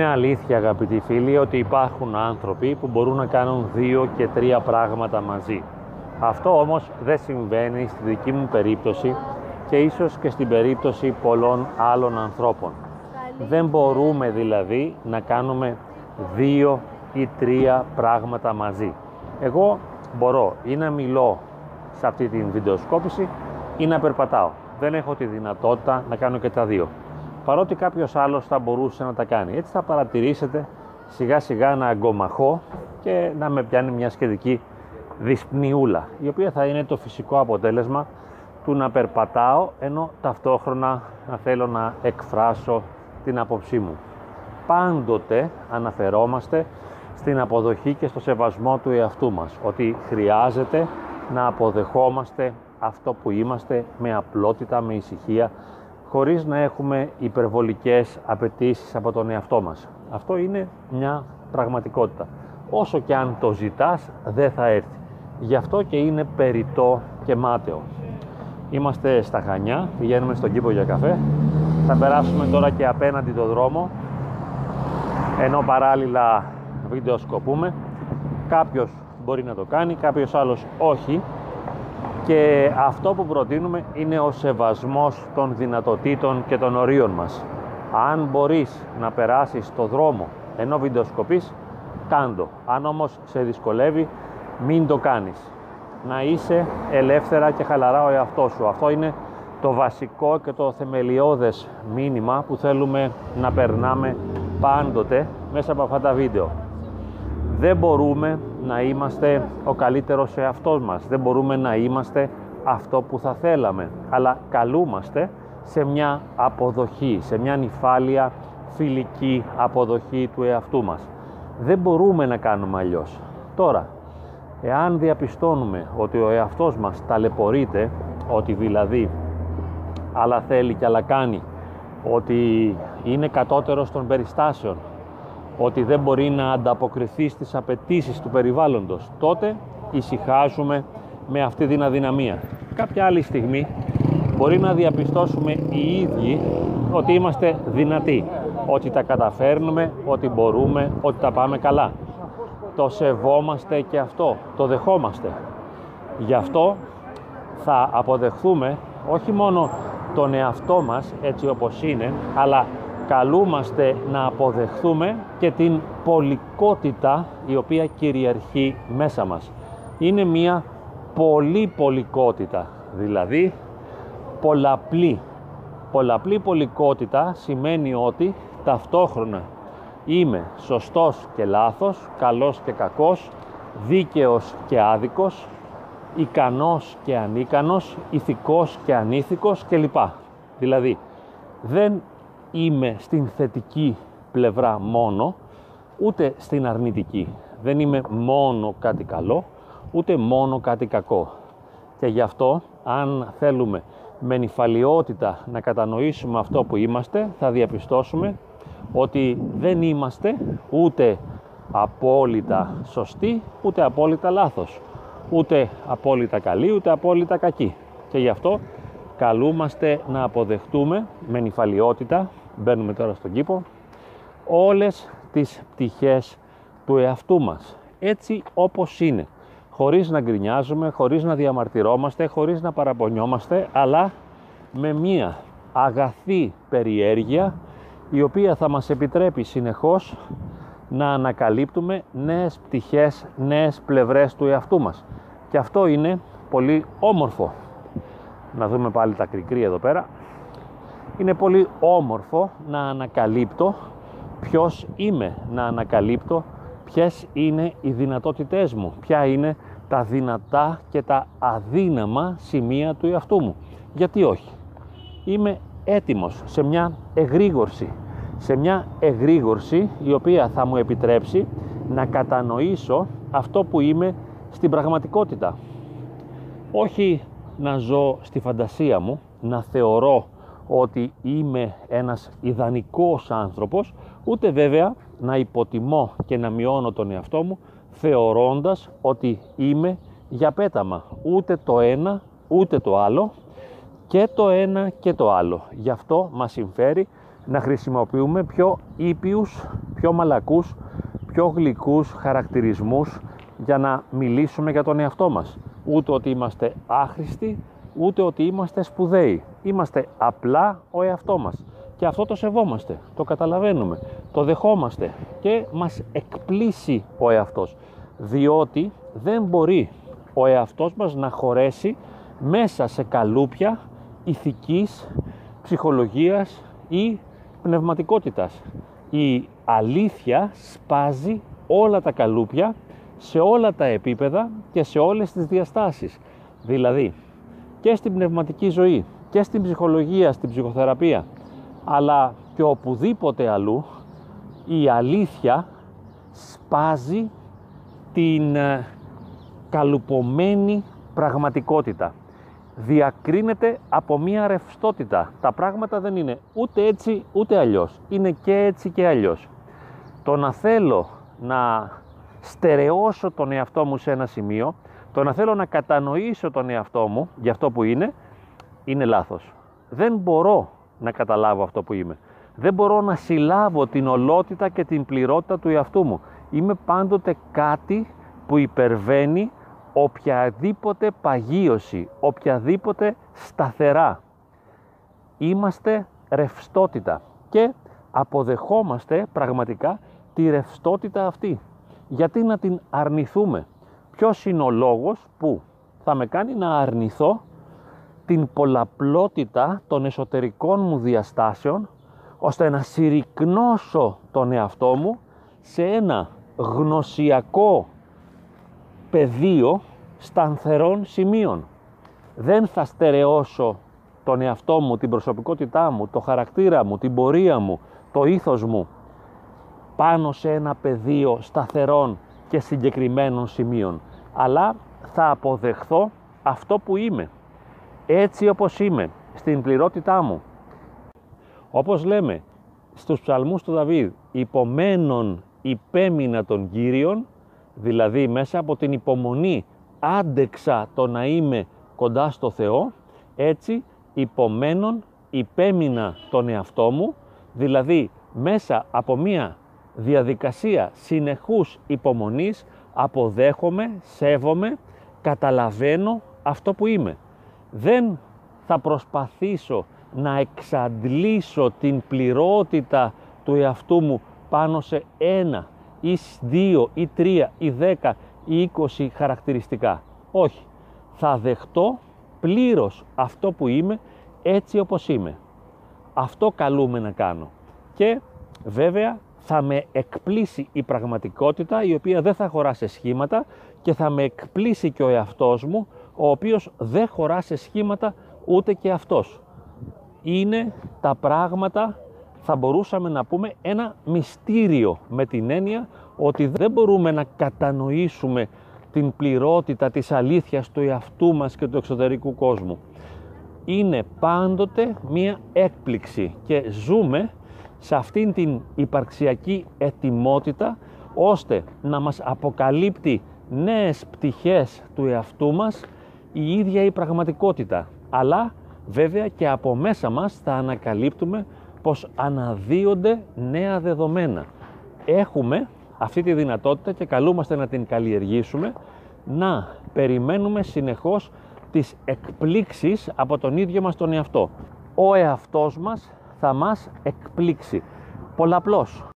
Είναι αλήθεια αγαπητοί φίλοι ότι υπάρχουν άνθρωποι που μπορούν να κάνουν δύο και τρία πράγματα μαζί. Αυτό όμως δεν συμβαίνει στη δική μου περίπτωση και ίσως και στην περίπτωση πολλών άλλων ανθρώπων. Δεν μπορούμε δηλαδή να κάνουμε δύο ή τρία πράγματα μαζί. Εγώ μπορώ ή να μιλώ σε αυτή την βιντεοσκόπηση ή να περπατάω. Δεν έχω τη δυνατότητα να κάνω και τα δύο. Παρότι κάποιος άλλος θα μπορούσε να τα κάνει. Έτσι θα παρατηρήσετε σιγά σιγά να αγκομαχώ και να με πιάνει μια σχετική δυσπνιούλα, η οποία θα είναι το φυσικό αποτέλεσμα του να περπατάω ενώ ταυτόχρονα να θέλω να εκφράσω την άποψή μου. Πάντοτε αναφερόμαστε στην αποδοχή και στο σεβασμό του εαυτού μας, ότι χρειάζεται να αποδεχόμαστε αυτό που είμαστε με απλότητα, με ησυχία, χωρίς να έχουμε υπερβολικές απαιτήσεις από τον εαυτό μας. Αυτό είναι μια πραγματικότητα. Όσο και αν το ζητάς, δεν θα έρθει. Γι' αυτό και είναι περιττό και μάταιο. Είμαστε στα Χανιά, πηγαίνουμε στον κήπο για καφέ. Θα περάσουμε τώρα και απέναντι το δρόμο, ενώ παράλληλα βιντεοσκοπούμε. Κάποιος μπορεί να το κάνει, κάποιος άλλος όχι. Και αυτό που προτείνουμε είναι ο σεβασμός των δυνατοτήτων και των ορίων μας. Αν μπορείς να περάσεις το δρόμο ενώ βιντεοσκοπείς, κάντο. Αν όμως σε δυσκολεύει, μην το κάνεις. Να είσαι ελεύθερα και χαλαρά ο εαυτός σου. Αυτό είναι το βασικό και το θεμελιώδες μήνυμα που θέλουμε να περνάμε πάντοτε μέσα από αυτά τα βίντεο. Δεν μπορούμε να είμαστε ο καλύτερος εαυτός μας. Δεν μπορούμε να είμαστε αυτό που θα θέλαμε. Αλλά καλούμαστε σε μια αποδοχή, σε μια νυφάλια φιλική αποδοχή του εαυτού μας. Δεν μπορούμε να κάνουμε αλλιώς. Τώρα, εάν διαπιστώνουμε ότι ο εαυτός μας ταλαιπωρείται, ότι δηλαδή άλλα θέλει και άλλα κάνει, ότι είναι κατώτερος των περιστάσεων, ότι δεν μπορεί να ανταποκριθεί στις απαιτήσεις του περιβάλλοντος, τότε ησυχάζουμε με αυτή την αδυναμία. Κάποια άλλη στιγμή μπορεί να διαπιστώσουμε οι ίδιοι ότι είμαστε δυνατοί, ότι τα καταφέρνουμε, ότι μπορούμε, ότι τα πάμε καλά. Το σεβόμαστε και αυτό, το δεχόμαστε. Γι' αυτό θα αποδεχθούμε όχι μόνο τον εαυτό μας έτσι όπως είναι, αλλά καλούμαστε να αποδεχθούμε και την πολικότητα η οποία κυριαρχεί μέσα μας. Είναι μια πολύ πολικότητα, δηλαδή πολλαπλή. Πολλαπλή πολικότητα σημαίνει ότι ταυτόχρονα είμαι σωστός και λάθος, καλός και κακός, δίκαιος και άδικος, ικανός και ανίκανος, ηθικός και ανήθικος κλπ. Δηλαδή, δεν είμαι στην θετική πλευρά μόνο, ούτε στην αρνητική. Δεν είμαι μόνο κάτι καλό, ούτε μόνο κάτι κακό. Και γι' αυτό, αν θέλουμε με νυφαλιότητα να κατανοήσουμε αυτό που είμαστε, θα διαπιστώσουμε ότι δεν είμαστε ούτε απόλυτα σωστοί, ούτε απόλυτα λάθος, ούτε απόλυτα καλοί, ούτε απόλυτα κακοί. Και γι' αυτό καλούμαστε να αποδεχτούμε με νυφαλιότητα μπαίνουμε τώρα στον κήπο, όλες τις πτυχές του εαυτού μας, έτσι όπως είναι, χωρίς να γκρινιάζουμε, χωρίς να διαμαρτυρόμαστε, χωρίς να παραπονιόμαστε, αλλά με μία αγαθή περιέργεια, η οποία θα μας επιτρέπει συνεχώς να ανακαλύπτουμε νέες πτυχές, νέες πλευρές του εαυτού μας. Και αυτό είναι πολύ όμορφο. Να δούμε πάλι τα κρικρή εδώ πέρα είναι πολύ όμορφο να ανακαλύπτω ποιος είμαι, να ανακαλύπτω ποιες είναι οι δυνατότητές μου, ποια είναι τα δυνατά και τα αδύναμα σημεία του εαυτού μου. Γιατί όχι; Είμαι έτοιμος σε μια εγρήγορση, σε μια εγρήγορση η οποία θα μου επιτρέψει να κατανοήσω αυτό που είμαι στην πραγματικότητα. Όχι να ζω στη φαντασία μου, να θεωρώ ότι είμαι ένας ιδανικός άνθρωπος, ούτε βέβαια να υποτιμώ και να μειώνω τον εαυτό μου, θεωρώντας ότι είμαι για πέταμα. Ούτε το ένα, ούτε το άλλο, και το ένα και το άλλο. Γι' αυτό μας συμφέρει να χρησιμοποιούμε πιο ήπιους πιο μαλακούς, πιο γλυκούς χαρακτηρισμούς για να μιλήσουμε για τον εαυτό μας. Ούτε ότι είμαστε άχρηστοι, ούτε ότι είμαστε σπουδαίοι. Είμαστε απλά ο εαυτό μας. Και αυτό το σεβόμαστε, το καταλαβαίνουμε, το δεχόμαστε και μας εκπλήσει ο εαυτός. Διότι δεν μπορεί ο εαυτός μας να χωρέσει μέσα σε καλούπια ηθικής, ψυχολογίας ή πνευματικότητας. Η αλήθεια σπάζει όλα τα καλούπια σε όλα τα επίπεδα και σε όλες τις διαστάσεις. Δηλαδή και στην πνευματική ζωή και στην ψυχολογία, στην ψυχοθεραπεία αλλά και οπουδήποτε αλλού η αλήθεια σπάζει την ε, καλουπωμένη πραγματικότητα. Διακρίνεται από μία ρευστότητα. Τα πράγματα δεν είναι ούτε έτσι ούτε αλλιώς. Είναι και έτσι και αλλιώς. Το να θέλω να στερεώσω τον εαυτό μου σε ένα σημείο, το να θέλω να κατανοήσω τον εαυτό μου για αυτό που είναι, είναι λάθος. Δεν μπορώ να καταλάβω αυτό που είμαι. Δεν μπορώ να συλλάβω την ολότητα και την πληρότητα του εαυτού μου. Είμαι πάντοτε κάτι που υπερβαίνει οποιαδήποτε παγίωση, οποιαδήποτε σταθερά. Είμαστε ρευστότητα και αποδεχόμαστε πραγματικά τη ρευστότητα αυτή. Γιατί να την αρνηθούμε; Ποιος είναι ο λόγος που θα με κάνει να αρνηθώ την πολλαπλότητα των εσωτερικών μου διαστάσεων ώστε να συρρυκνώσω τον εαυτό μου σε ένα γνωσιακό πεδίο στανθερών σημείων. Δεν θα στερεώσω τον εαυτό μου, την προσωπικότητά μου, το χαρακτήρα μου, την πορεία μου, το ήθος μου πάνω σε ένα πεδίο σταθερών και συγκεκριμένων σημείων. Αλλά θα αποδεχθώ αυτό που είμαι. Έτσι όπως είμαι, στην πληρότητά μου. Όπως λέμε στους ψαλμούς του Δαβίδ, υπομένων υπέμεινα των Κύριων, δηλαδή μέσα από την υπομονή άντεξα το να είμαι κοντά στο Θεό, έτσι υπομένων υπέμεινα τον εαυτό μου, δηλαδή μέσα από μία διαδικασία συνεχούς υπομονής αποδέχομαι, σέβομαι, καταλαβαίνω αυτό που είμαι. Δεν θα προσπαθήσω να εξαντλήσω την πληρότητα του εαυτού μου πάνω σε ένα ή δύο ή τρία ή δέκα ή είκοσι χαρακτηριστικά. Όχι. Θα δεχτώ πλήρως αυτό που είμαι έτσι όπως είμαι. Αυτό καλούμε να κάνω. Και βέβαια θα με εκπλήσει η πραγματικότητα η οποία δεν θα χωρά σε σχήματα και θα με εκπλήσει και ο εαυτός μου ο οποίος δεν χωρά σε σχήματα ούτε και αυτός. Είναι τα πράγματα θα μπορούσαμε να πούμε ένα μυστήριο με την έννοια ότι δεν μπορούμε να κατανοήσουμε την πληρότητα της αλήθειας του εαυτού μας και του εξωτερικού κόσμου. Είναι πάντοτε μία έκπληξη και ζούμε σε αυτήν την υπαρξιακή ετοιμότητα ώστε να μας αποκαλύπτει νέες πτυχές του εαυτού μας η ίδια η πραγματικότητα. Αλλά βέβαια και από μέσα μας θα ανακαλύπτουμε πως αναδύονται νέα δεδομένα. Έχουμε αυτή τη δυνατότητα και καλούμαστε να την καλλιεργήσουμε να περιμένουμε συνεχώς τις εκπλήξεις από τον ίδιο μας τον εαυτό. Ο εαυτός μας θα μας εκπλήξει πολλαπλώς.